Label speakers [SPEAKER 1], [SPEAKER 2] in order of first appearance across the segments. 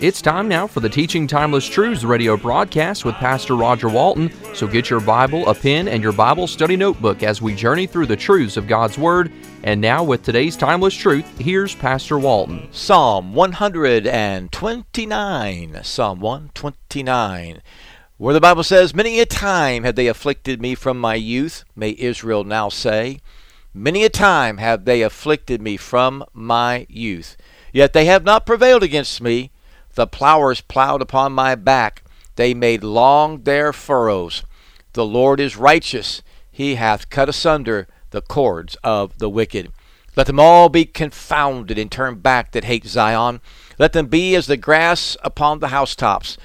[SPEAKER 1] It's time now for the Teaching Timeless Truths radio broadcast with Pastor Roger Walton. So get your Bible, a pen, and your Bible study notebook as we journey through the truths of God's Word. And now, with today's timeless truth, here's Pastor Walton.
[SPEAKER 2] Psalm 129. Psalm 129. Where the Bible says, Many a time have they afflicted me from my youth, may Israel now say. Many a time have they afflicted me from my youth. Yet they have not prevailed against me. The plowers plowed upon my back. They made long their furrows. The Lord is righteous. He hath cut asunder the cords of the wicked. Let them all be confounded and turn back that hate Zion. Let them be as the grass upon the housetops,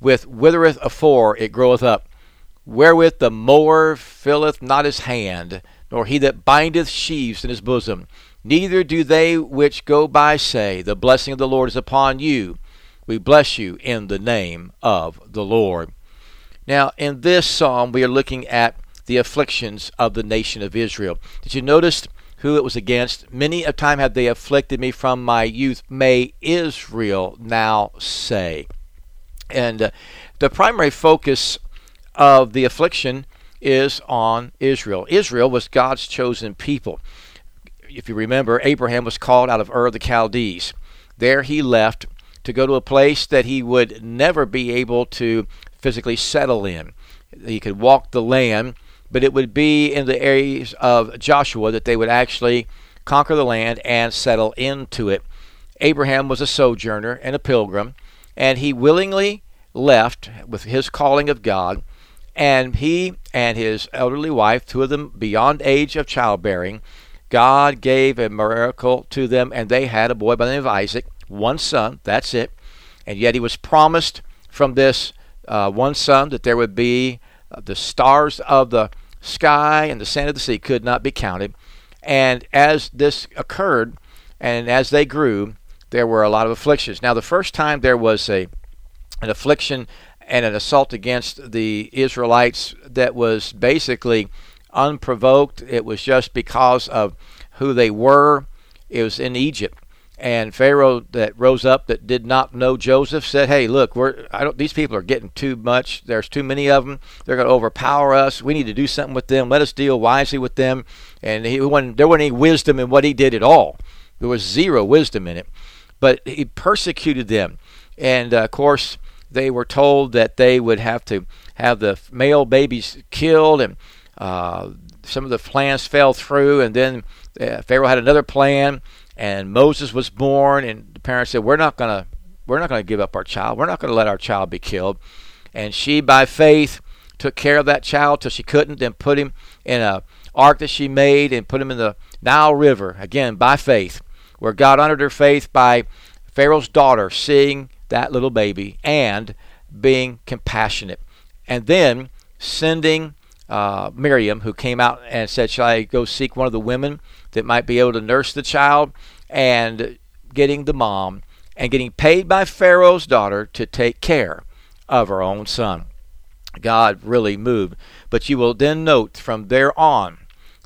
[SPEAKER 2] with withereth afore it groweth up, wherewith the mower filleth not his hand, nor he that bindeth sheaves in his bosom. Neither do they which go by say, The blessing of the Lord is upon you. We bless you in the name of the Lord. Now, in this psalm, we are looking at the afflictions of the nation of Israel. Did you notice who it was against? Many a time have they afflicted me from my youth. May Israel now say. And uh, the primary focus of the affliction is on Israel. Israel was God's chosen people. If you remember, Abraham was called out of Ur of the Chaldees. There he left to go to a place that he would never be able to physically settle in. He could walk the land, but it would be in the areas of Joshua that they would actually conquer the land and settle into it. Abraham was a sojourner and a pilgrim, and he willingly left with his calling of God, and he and his elderly wife, two of them beyond age of childbearing, God gave a miracle to them, and they had a boy by the name of Isaac, one son, that's it. And yet he was promised from this uh, one son that there would be uh, the stars of the sky and the sand of the sea could not be counted. And as this occurred, and as they grew, there were a lot of afflictions. Now, the first time there was a an affliction and an assault against the Israelites that was basically unprovoked. It was just because of who they were. It was in Egypt. And Pharaoh that rose up that did not know Joseph said, "Hey, look, we're I don't these people are getting too much. There's too many of them. They're going to overpower us. We need to do something with them. Let us deal wisely with them." And he there wasn't any wisdom in what he did at all. There was zero wisdom in it. But he persecuted them. And uh, of course, they were told that they would have to have the male babies killed, and uh, some of the plans fell through. And then uh, Pharaoh had another plan, and Moses was born, and the parents said, "We're not gonna, we're not gonna give up our child. We're not gonna let our child be killed." And she, by faith, took care of that child till she couldn't, then put him in a ark that she made and put him in the Nile River again by faith, where God honored her faith by Pharaoh's daughter seeing that little baby and being compassionate. And then sending uh, Miriam, who came out and said, Shall I go seek one of the women that might be able to nurse the child? And getting the mom and getting paid by Pharaoh's daughter to take care of her own son. God really moved. But you will then note from there on,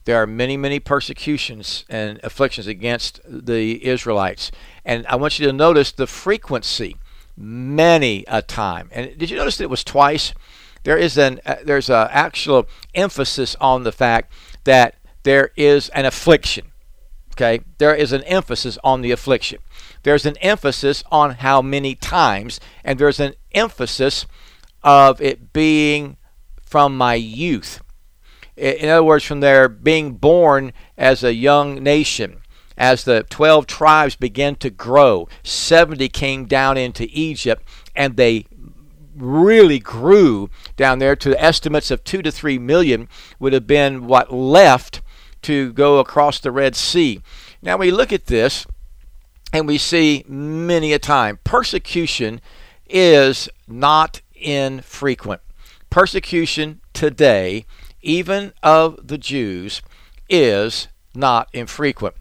[SPEAKER 2] there are many, many persecutions and afflictions against the Israelites. And I want you to notice the frequency many a time. And did you notice that it was twice? There is an uh, there's actual emphasis on the fact that there is an affliction. Okay, there is an emphasis on the affliction. There's an emphasis on how many times, and there's an emphasis of it being from my youth. In other words, from their being born as a young nation as the 12 tribes began to grow, 70 came down into Egypt and they really grew down there to estimates of 2 to 3 million would have been what left to go across the Red Sea. Now we look at this and we see many a time persecution is not infrequent. Persecution today, even of the Jews, is not infrequent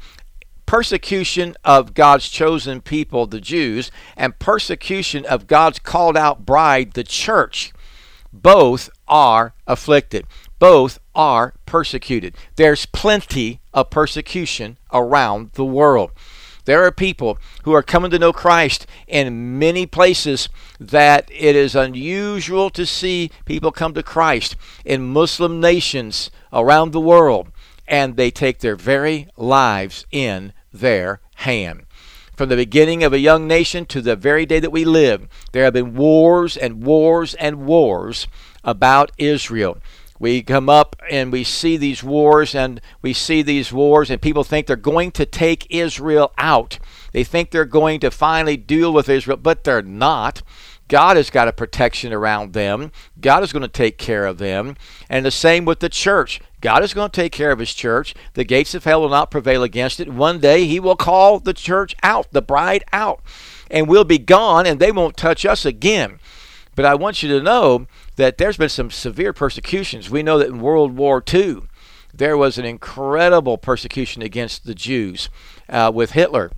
[SPEAKER 2] persecution of God's chosen people, the Jews, and persecution of God's called out bride, the church, both are afflicted. Both are persecuted. There's plenty of persecution around the world. There are people who are coming to know Christ in many places that it is unusual to see people come to Christ in Muslim nations around the world, and they take their very lives in their hand. From the beginning of a young nation to the very day that we live, there have been wars and wars and wars about Israel. We come up and we see these wars and we see these wars, and people think they're going to take Israel out. They think they're going to finally deal with Israel, but they're not. God has got a protection around them. God is going to take care of them. And the same with the church. God is going to take care of his church. The gates of hell will not prevail against it. One day he will call the church out, the bride out, and we'll be gone and they won't touch us again. But I want you to know that there's been some severe persecutions. We know that in World War II, there was an incredible persecution against the Jews uh, with Hitler.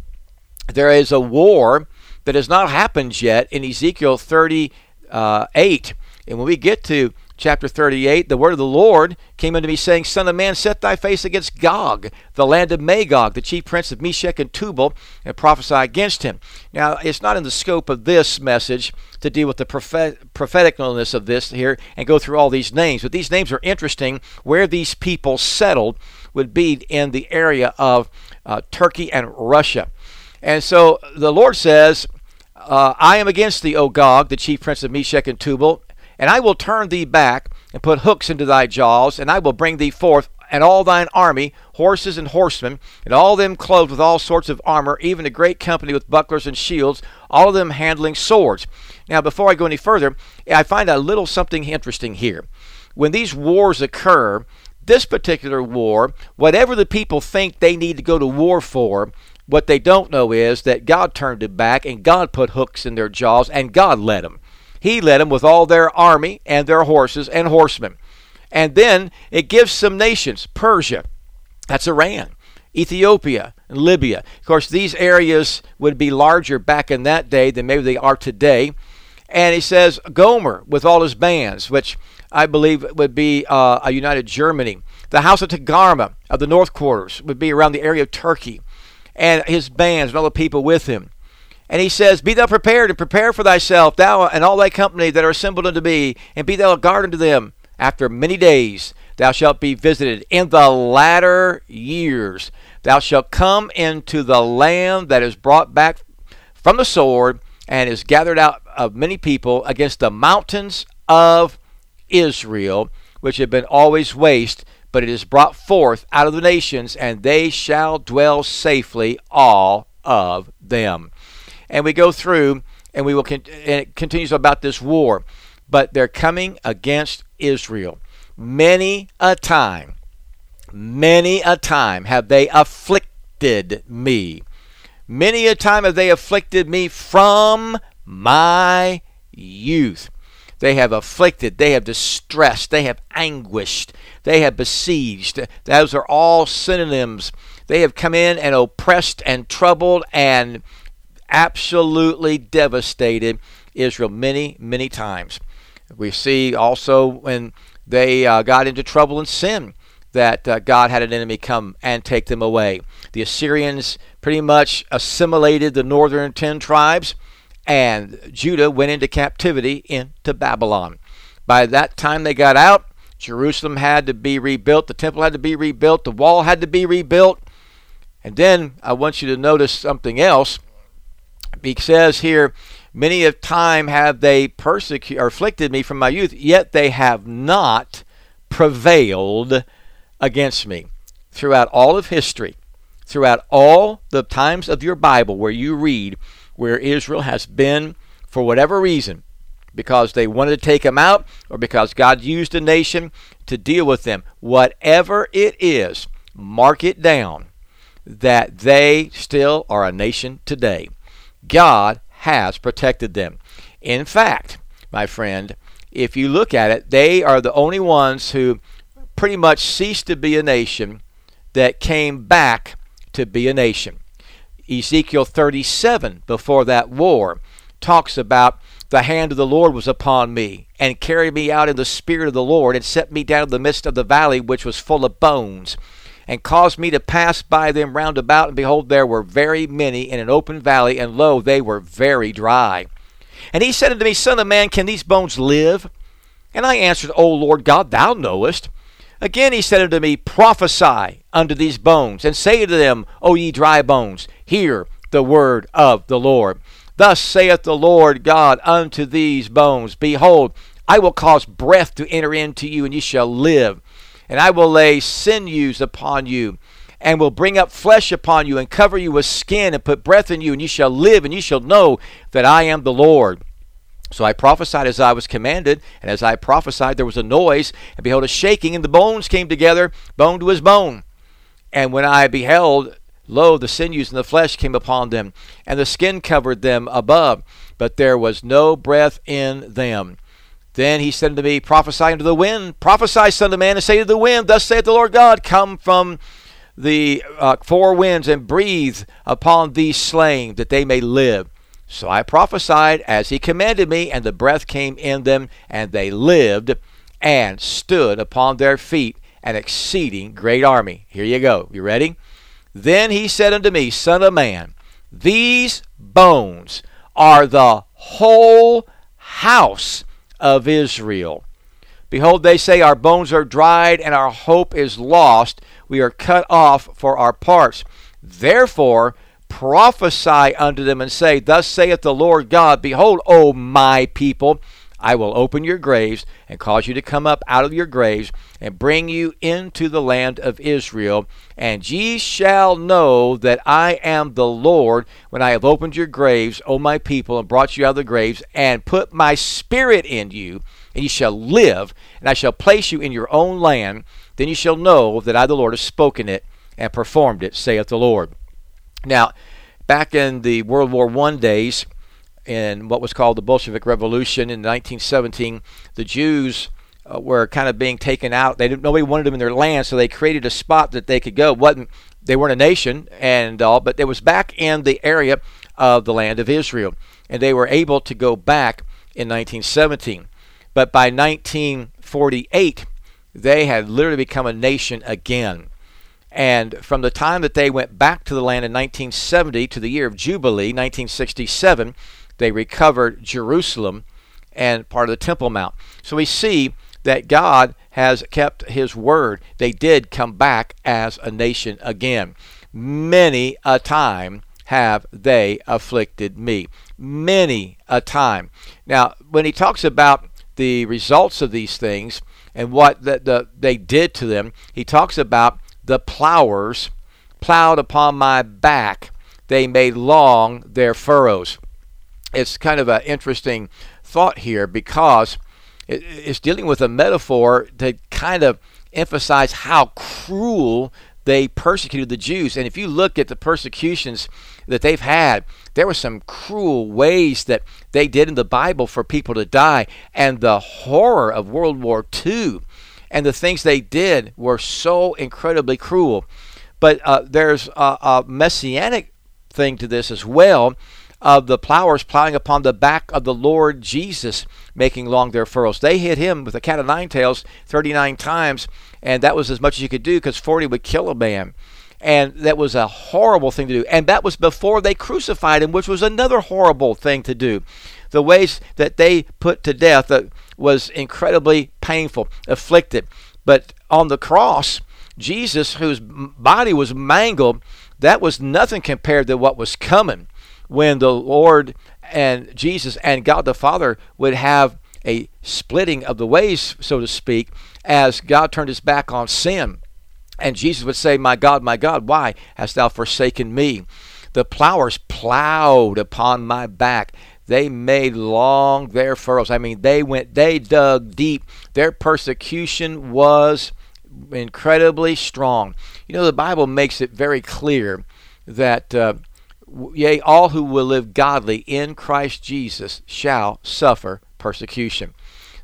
[SPEAKER 2] There is a war that has not happened yet in Ezekiel 38. And when we get to chapter 38, the word of the Lord came unto me, saying, Son of man, set thy face against Gog, the land of Magog, the chief prince of Meshech and Tubal, and prophesy against him. Now, it's not in the scope of this message to deal with the prophet- propheticalness of this here and go through all these names, but these names are interesting. Where these people settled would be in the area of uh, Turkey and Russia. And so the Lord says, uh, I am against thee, O Gog, the chief prince of Meshech and Tubal, and I will turn thee back and put hooks into thy jaws, and I will bring thee forth and all thine army, horses and horsemen, and all them clothed with all sorts of armor, even a great company with bucklers and shields, all of them handling swords. Now, before I go any further, I find a little something interesting here. When these wars occur, this particular war, whatever the people think they need to go to war for, what they don't know is that God turned it back and God put hooks in their jaws and God led them. He led them with all their army and their horses and horsemen. And then it gives some nations Persia, that's Iran, Ethiopia, and Libya. Of course, these areas would be larger back in that day than maybe they are today. And he says Gomer with all his bands, which I believe would be uh, a united Germany. The house of Togarmah of the north quarters would be around the area of Turkey and his bands and all the people with him. And he says, Be thou prepared and prepare for thyself, thou and all thy company that are assembled unto me, and be thou a guard unto them. After many days thou shalt be visited. In the latter years thou shalt come into the land that is brought back from the sword and is gathered out of many people against the mountains of Israel, which have been always waste, but it is brought forth out of the nations, and they shall dwell safely, all of them. And we go through, and we will, con- and it continues about this war, but they're coming against Israel. Many a time, many a time have they afflicted me. Many a time have they afflicted me from my youth. They have afflicted, they have distressed, they have anguished, they have besieged. Those are all synonyms. They have come in and oppressed and troubled and absolutely devastated Israel many, many times. We see also when they uh, got into trouble and sin that uh, God had an enemy come and take them away. The Assyrians pretty much assimilated the northern ten tribes and Judah went into captivity into Babylon. By that time they got out, Jerusalem had to be rebuilt, the temple had to be rebuilt, the wall had to be rebuilt. And then I want you to notice something else. He says here, Many a time have they persecuted or afflicted me from my youth, yet they have not prevailed against me. Throughout all of history, throughout all the times of your Bible where you read where Israel has been, for whatever reason, because they wanted to take them out or because God used a nation to deal with them, whatever it is, mark it down that they still are a nation today. God has protected them. In fact, my friend, if you look at it, they are the only ones who pretty much ceased to be a nation that came back to be a nation. Ezekiel 37, before that war, talks about the hand of the Lord was upon me, and carried me out in the spirit of the Lord, and set me down in the midst of the valley which was full of bones, and caused me to pass by them round about, and behold, there were very many in an open valley, and lo, they were very dry. And he said unto me, Son of man, can these bones live? And I answered, O Lord God, thou knowest. Again he said unto me, Prophesy unto these bones, and say to them, O ye dry bones, hear the word of the Lord. Thus saith the Lord God unto these bones, Behold, I will cause breath to enter into you, and ye shall live. And I will lay sinews upon you, and will bring up flesh upon you, and cover you with skin, and put breath in you, and ye shall live, and ye shall know that I am the Lord. So I prophesied as I was commanded, and as I prophesied, there was a noise, and behold, a shaking, and the bones came together, bone to his bone. And when I beheld, lo, the sinews and the flesh came upon them, and the skin covered them above, but there was no breath in them. Then he said unto me, Prophesy unto the wind, prophesy, son of man, and say to the wind, Thus saith the Lord God, Come from the uh, four winds and breathe upon these slain, that they may live. So I prophesied as he commanded me, and the breath came in them, and they lived and stood upon their feet, an exceeding great army. Here you go. You ready? Then he said unto me, Son of man, these bones are the whole house of Israel. Behold, they say, Our bones are dried, and our hope is lost. We are cut off for our parts. Therefore, prophesy unto them and say, Thus saith the Lord God, Behold, O my people, I will open your graves and cause you to come up out of your graves and bring you into the land of Israel. And ye shall know that I am the Lord when I have opened your graves, O my people, and brought you out of the graves, and put my spirit in you, and ye shall live, and I shall place you in your own land. Then ye shall know that I, the Lord, have spoken it and performed it, saith the Lord. Now, back in the World War I days, in what was called the Bolshevik Revolution in 1917, the Jews uh, were kind of being taken out. They didn't, nobody wanted them in their land, so they created a spot that they could go. wasn't They weren't a nation and all, but it was back in the area of the land of Israel, and they were able to go back in 1917. But by 1948, they had literally become a nation again. And from the time that they went back to the land in 1970 to the year of Jubilee, 1967, they recovered Jerusalem and part of the Temple Mount. So we see that God has kept his word. They did come back as a nation again. Many a time have they afflicted me. Many a time. Now, when he talks about the results of these things and what the, the, they did to them, he talks about the plowers plowed upon my back. They made long their furrows. It's kind of an interesting thought here because it's dealing with a metaphor to kind of emphasize how cruel they persecuted the Jews. And if you look at the persecutions that they've had, there were some cruel ways that they did in the Bible for people to die. And the horror of World War II and the things they did were so incredibly cruel. But uh, there's a, a messianic thing to this as well of the plowers plowing upon the back of the Lord Jesus, making long their furrows. They hit him with a cat of nine tails 39 times, and that was as much as you could do because 40 would kill a man. And that was a horrible thing to do. And that was before they crucified him, which was another horrible thing to do. The ways that they put to death, uh, was incredibly painful, afflicted. But on the cross, Jesus, whose body was mangled, that was nothing compared to what was coming when the Lord and Jesus and God the Father would have a splitting of the ways, so to speak, as God turned his back on sin. And Jesus would say, My God, my God, why hast thou forsaken me? The plowers plowed upon my back. They made long their furrows. I mean, they went, they dug deep. Their persecution was incredibly strong. You know, the Bible makes it very clear that, uh, yea, all who will live godly in Christ Jesus shall suffer persecution.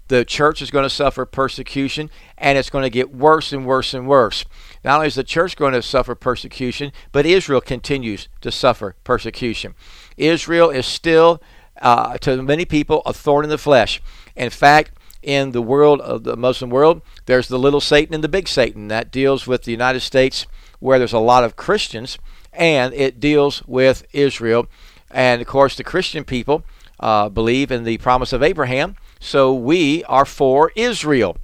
[SPEAKER 2] The church is going to suffer persecution, and it's going to get worse and worse and worse. Not only is the church going to suffer persecution, but Israel continues to suffer persecution. Israel is still, uh, to many people, a thorn in the flesh. In fact, in the world of the Muslim world, there's the little Satan and the big Satan. That deals with the United States, where there's a lot of Christians, and it deals with Israel. And of course, the Christian people uh, believe in the promise of Abraham, so we are for Israel.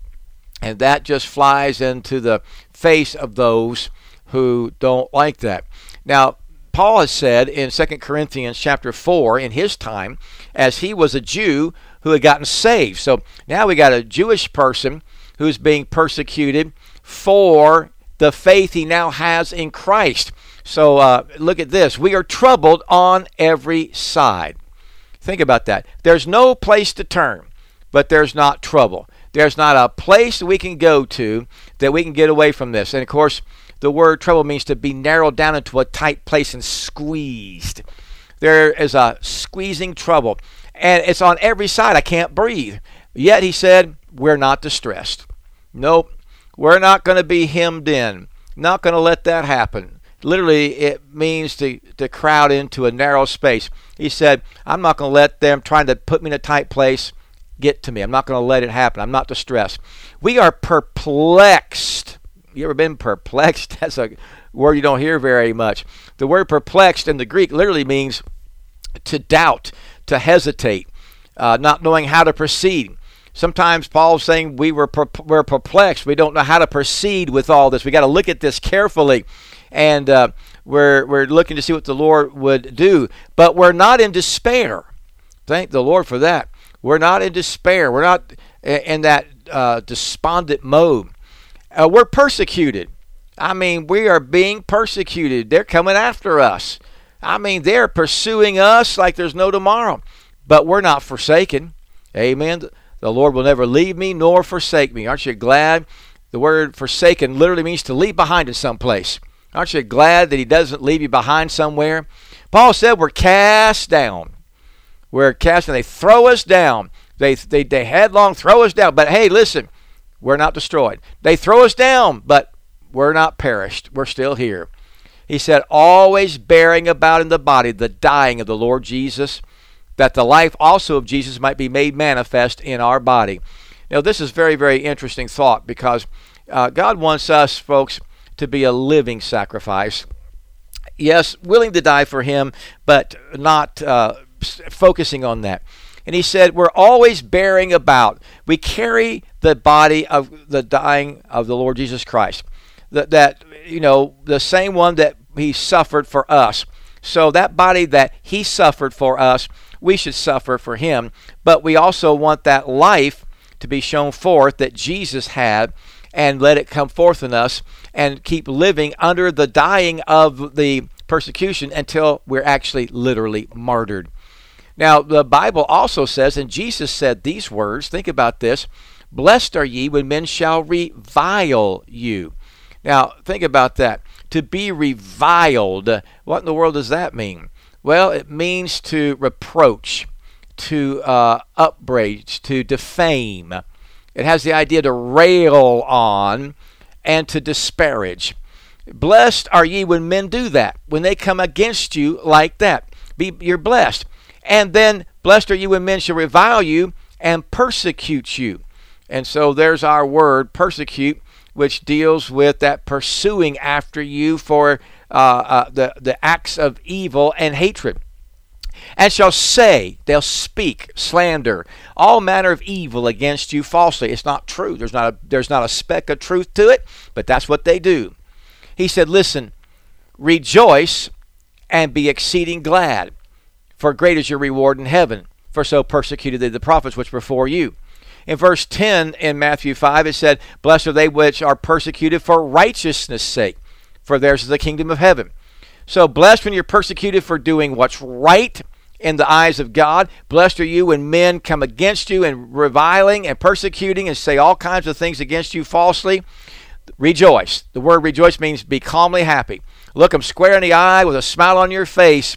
[SPEAKER 2] And that just flies into the face of those who don't like that. Now, Paul has said in 2 Corinthians chapter 4 in his time, as he was a Jew who had gotten saved. So now we got a Jewish person who's being persecuted for the faith he now has in Christ. So uh, look at this. We are troubled on every side. Think about that. There's no place to turn, but there's not trouble. There's not a place we can go to that we can get away from this. And of course, the word trouble means to be narrowed down into a tight place and squeezed. There is a squeezing trouble, and it's on every side. I can't breathe. Yet he said, We're not distressed. Nope, we're not going to be hemmed in. Not going to let that happen. Literally, it means to, to crowd into a narrow space. He said, I'm not going to let them trying to put me in a tight place get to me. I'm not going to let it happen. I'm not distressed. We are perplexed. You ever been perplexed? That's a word you don't hear very much. The word perplexed in the Greek literally means to doubt, to hesitate, uh, not knowing how to proceed. Sometimes Paul's saying we were per- we're perplexed. We don't know how to proceed with all this. We got to look at this carefully, and uh, we're we're looking to see what the Lord would do. But we're not in despair. Thank the Lord for that. We're not in despair. We're not in that uh, despondent mode. Uh, we're persecuted. I mean, we are being persecuted. They're coming after us. I mean, they're pursuing us like there's no tomorrow. But we're not forsaken. Amen. The Lord will never leave me nor forsake me. Aren't you glad? The word forsaken literally means to leave behind in some place. Aren't you glad that He doesn't leave you behind somewhere? Paul said we're cast down. We're cast and they throw us down. They, they, they headlong throw us down. But hey, listen, we're not destroyed. They throw us down, but we're not perished. We're still here. He said, always bearing about in the body the dying of the Lord Jesus, that the life also of Jesus might be made manifest in our body. Now, this is very, very interesting thought because uh, God wants us, folks, to be a living sacrifice. Yes, willing to die for Him, but not uh, focusing on that. And he said, We're always bearing about. We carry the body of the dying of the Lord Jesus Christ. That, that you know, the same one that he suffered for us. So that body that he suffered for us, we should suffer for him. But we also want that life to be shown forth that Jesus had and let it come forth in us and keep living under the dying of the persecution until we're actually literally martyred. Now, the Bible also says, and Jesus said these words, think about this Blessed are ye when men shall revile you. Now, think about that. To be reviled, what in the world does that mean? Well, it means to reproach, to uh, upbraid, to defame. It has the idea to rail on and to disparage. Blessed are ye when men do that, when they come against you like that. Be, you're blessed. And then, blessed are you when men shall revile you and persecute you. And so there's our word, persecute, which deals with that pursuing after you for uh, uh, the, the acts of evil and hatred. And shall say, they'll speak, slander, all manner of evil against you falsely. It's not true. There's not a, there's not a speck of truth to it, but that's what they do. He said, Listen, rejoice and be exceeding glad for great is your reward in heaven. For so persecuted they the prophets which were before you. In verse 10 in Matthew 5, it said, Blessed are they which are persecuted for righteousness' sake, for theirs is the kingdom of heaven. So, blessed when you're persecuted for doing what's right in the eyes of God. Blessed are you when men come against you and reviling and persecuting and say all kinds of things against you falsely. Rejoice. The word rejoice means be calmly happy. Look them square in the eye with a smile on your face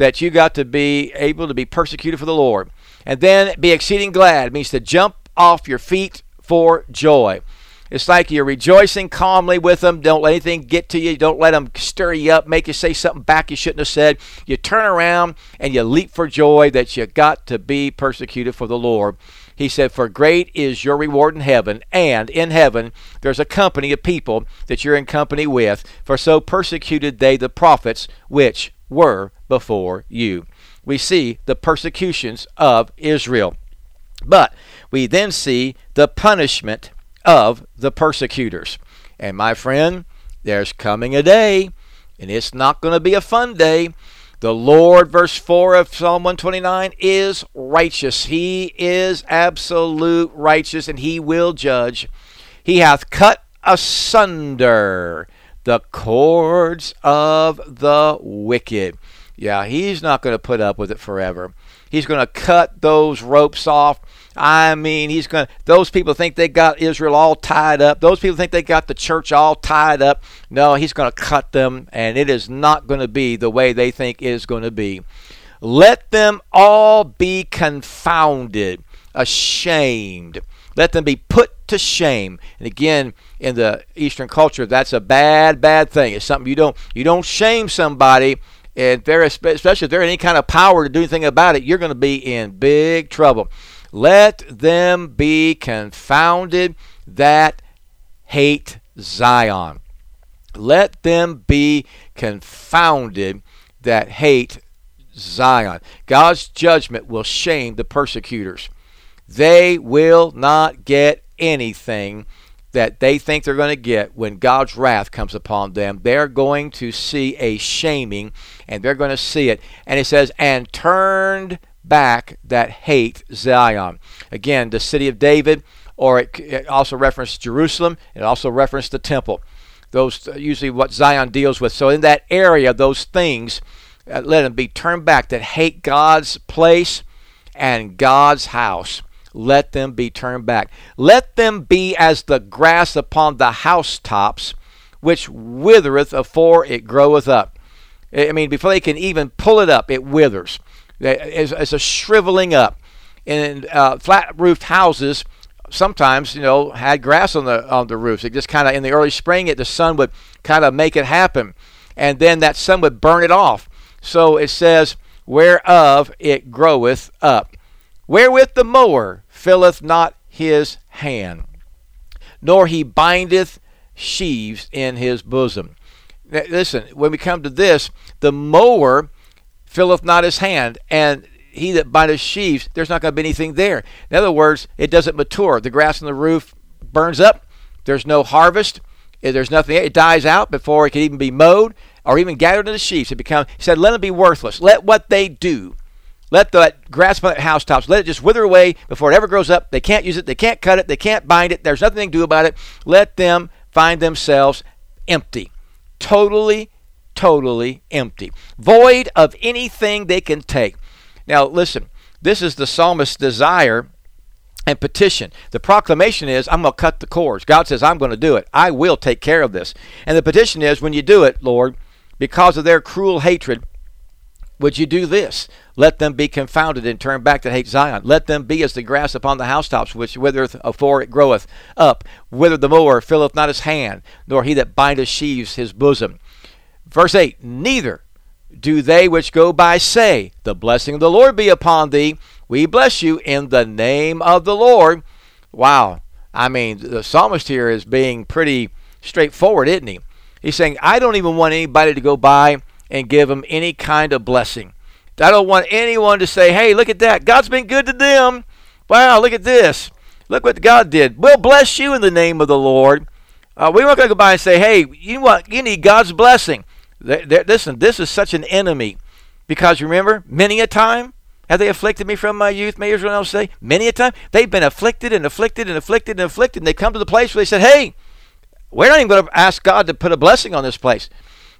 [SPEAKER 2] that you got to be able to be persecuted for the Lord. And then be exceeding glad means to jump off your feet for joy. It's like you're rejoicing calmly with them. Don't let anything get to you. Don't let them stir you up, make you say something back you shouldn't have said. You turn around and you leap for joy that you got to be persecuted for the Lord. He said, For great is your reward in heaven, and in heaven there's a company of people that you're in company with, for so persecuted they the prophets which were before you. We see the persecutions of Israel. But we then see the punishment of the persecutors. And my friend, there's coming a day, and it's not going to be a fun day. The Lord, verse 4 of Psalm 129, is righteous. He is absolute righteous, and he will judge. He hath cut asunder the cords of the wicked. Yeah, he's not going to put up with it forever. He's going to cut those ropes off I mean, he's going to, those people think they got Israel all tied up. Those people think they got the church all tied up. No, he's going to cut them, and it is not going to be the way they think it is going to be. Let them all be confounded, ashamed. Let them be put to shame. And again, in the Eastern culture, that's a bad, bad thing. It's something you don't you don't shame somebody and they're especially if they're any kind of power to do anything about it, you're going to be in big trouble. Let them be confounded that hate Zion. Let them be confounded that hate Zion. God's judgment will shame the persecutors. They will not get anything that they think they're going to get when God's wrath comes upon them. They're going to see a shaming and they're going to see it. And it says, and turned back that hate Zion. Again, the city of David, or it, it also referenced Jerusalem. It also referenced the temple. Those usually what Zion deals with. So in that area, those things, uh, let them be turned back that hate God's place and God's house. Let them be turned back. Let them be as the grass upon the housetops, which withereth afore it groweth up. I mean, before they can even pull it up, it withers as a shriveling up. In uh, flat roofed houses, sometimes you know had grass on the on the roofs. It just kind of in the early spring, it the sun would kind of make it happen, and then that sun would burn it off. So it says, "Whereof it groweth up, wherewith the mower filleth not his hand, nor he bindeth sheaves in his bosom." Now, listen, when we come to this, the mower filleth not his hand, and he that bindeth sheaves, there's not going to be anything there. In other words, it doesn't mature. The grass on the roof burns up. There's no harvest. There's nothing. It dies out before it can even be mowed or even gathered into sheaves. It becomes. He said, "Let them be worthless. Let what they do." Let the grass on the housetops, let it just wither away before it ever grows up. They can't use it. They can't cut it. They can't bind it. There's nothing they can do about it. Let them find themselves empty. Totally totally empty, void of anything they can take. Now, listen, this is the psalmist's desire and petition. The proclamation is, I'm going to cut the cords. God says, I'm going to do it. I will take care of this. And the petition is, when you do it, Lord, because of their cruel hatred, would you do this? Let them be confounded and turn back to hate Zion. Let them be as the grass upon the housetops, which withereth uh, afore it groweth up. Whither the mower filleth not his hand, nor he that bindeth sheaves his bosom. Verse 8 Neither do they which go by say, The blessing of the Lord be upon thee. We bless you in the name of the Lord. Wow. I mean, the psalmist here is being pretty straightforward, isn't he? He's saying, I don't even want anybody to go by and give them any kind of blessing. I don't want anyone to say, hey, look at that. God's been good to them. Wow, look at this. Look what God did. We'll bless you in the name of the Lord. Uh, we're not going to go by and say, hey, you want you need God's blessing. They're, they're, listen, this is such an enemy because remember, many a time have they afflicted me from my youth? May Israel say, many a time. They've been afflicted and afflicted and afflicted and afflicted. And they come to the place where they said, hey, we're not even going to ask God to put a blessing on this place.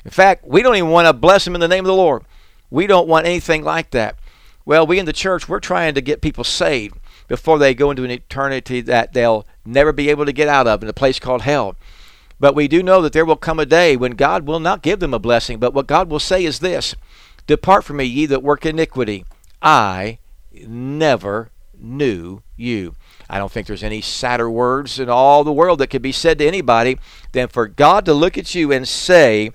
[SPEAKER 2] In fact, we don't even want to bless them in the name of the Lord. We don't want anything like that. Well, we in the church, we're trying to get people saved before they go into an eternity that they'll never be able to get out of in a place called hell. But we do know that there will come a day when God will not give them a blessing, but what God will say is this Depart from me, ye that work iniquity. I never knew you. I don't think there's any sadder words in all the world that could be said to anybody than for God to look at you and say,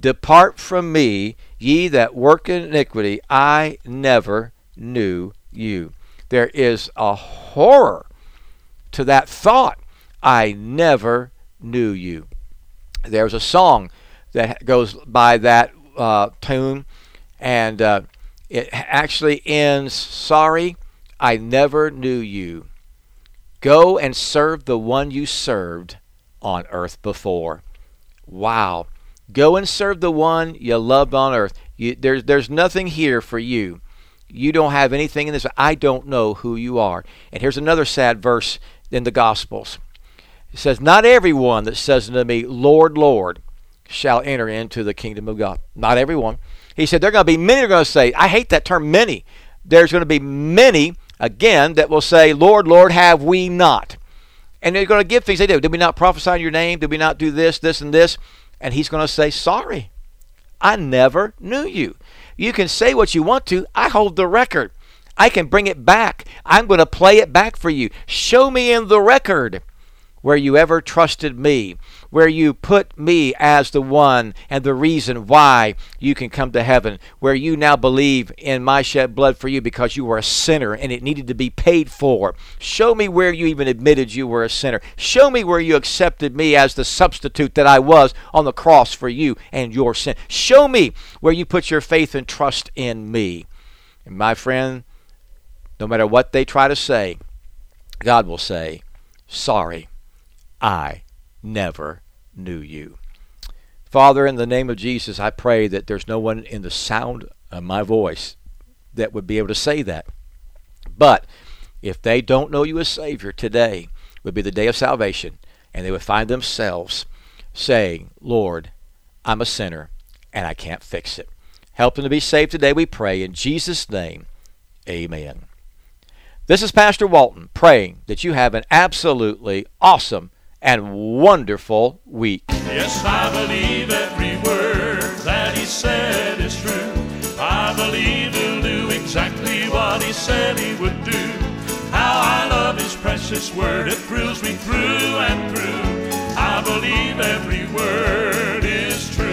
[SPEAKER 2] Depart from me, ye that work in iniquity. I never knew you. There is a horror to that thought. I never knew you. There's a song that goes by that uh, tune, and uh, it actually ends Sorry, I never knew you. Go and serve the one you served on earth before. Wow. Go and serve the one you loved on earth. You, there's, there's nothing here for you. You don't have anything in this. I don't know who you are. And here's another sad verse in the Gospels. It says, Not everyone that says unto me, Lord, Lord, shall enter into the kingdom of God. Not everyone. He said, There are going to be many are going to say, I hate that term many. There's going to be many, again, that will say, Lord, Lord, have we not? And they're going to give things they do. Did we not prophesy in your name? Did we not do this, this, and this? And he's going to say, Sorry, I never knew you. You can say what you want to. I hold the record. I can bring it back. I'm going to play it back for you. Show me in the record where you ever trusted me, where you put me as the one and the reason why you can come to heaven, where you now believe in my shed blood for you because you were a sinner and it needed to be paid for. Show me where you even admitted you were a sinner. Show me where you accepted me as the substitute that I was on the cross for you and your sin. Show me where you put your faith and trust in me. And my friend, no matter what they try to say, God will say, Sorry I never knew you. Father, in the name of Jesus, I pray that there's no one in the sound of my voice that would be able to say that. But if they don't know you as Savior, today would be the day of salvation, and they would find themselves saying, Lord, I'm a sinner, and I can't fix it. Help them to be saved today, we pray. In Jesus' name, amen. This is Pastor Walton praying that you have an absolutely awesome and wonderful week.
[SPEAKER 3] Yes, I believe every word that he said is true. I believe he'll do exactly what he said he would do. How I love his precious word, it thrills me through and through. I believe every word is true.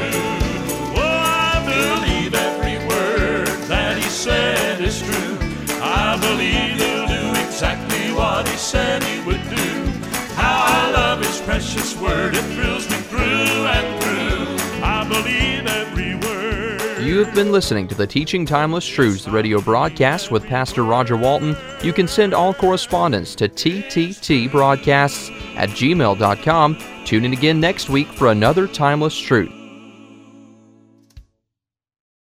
[SPEAKER 3] Oh, I believe every word that he said is true. I believe he'll do exactly what he said he would do. Precious word, it thrills me through and through. I believe every word.
[SPEAKER 1] You have been listening to the Teaching Timeless Truths radio broadcast with Pastor Roger Walton. You can send all correspondence to tttbroadcasts at gmail.com. Tune in again next week for another Timeless Truth.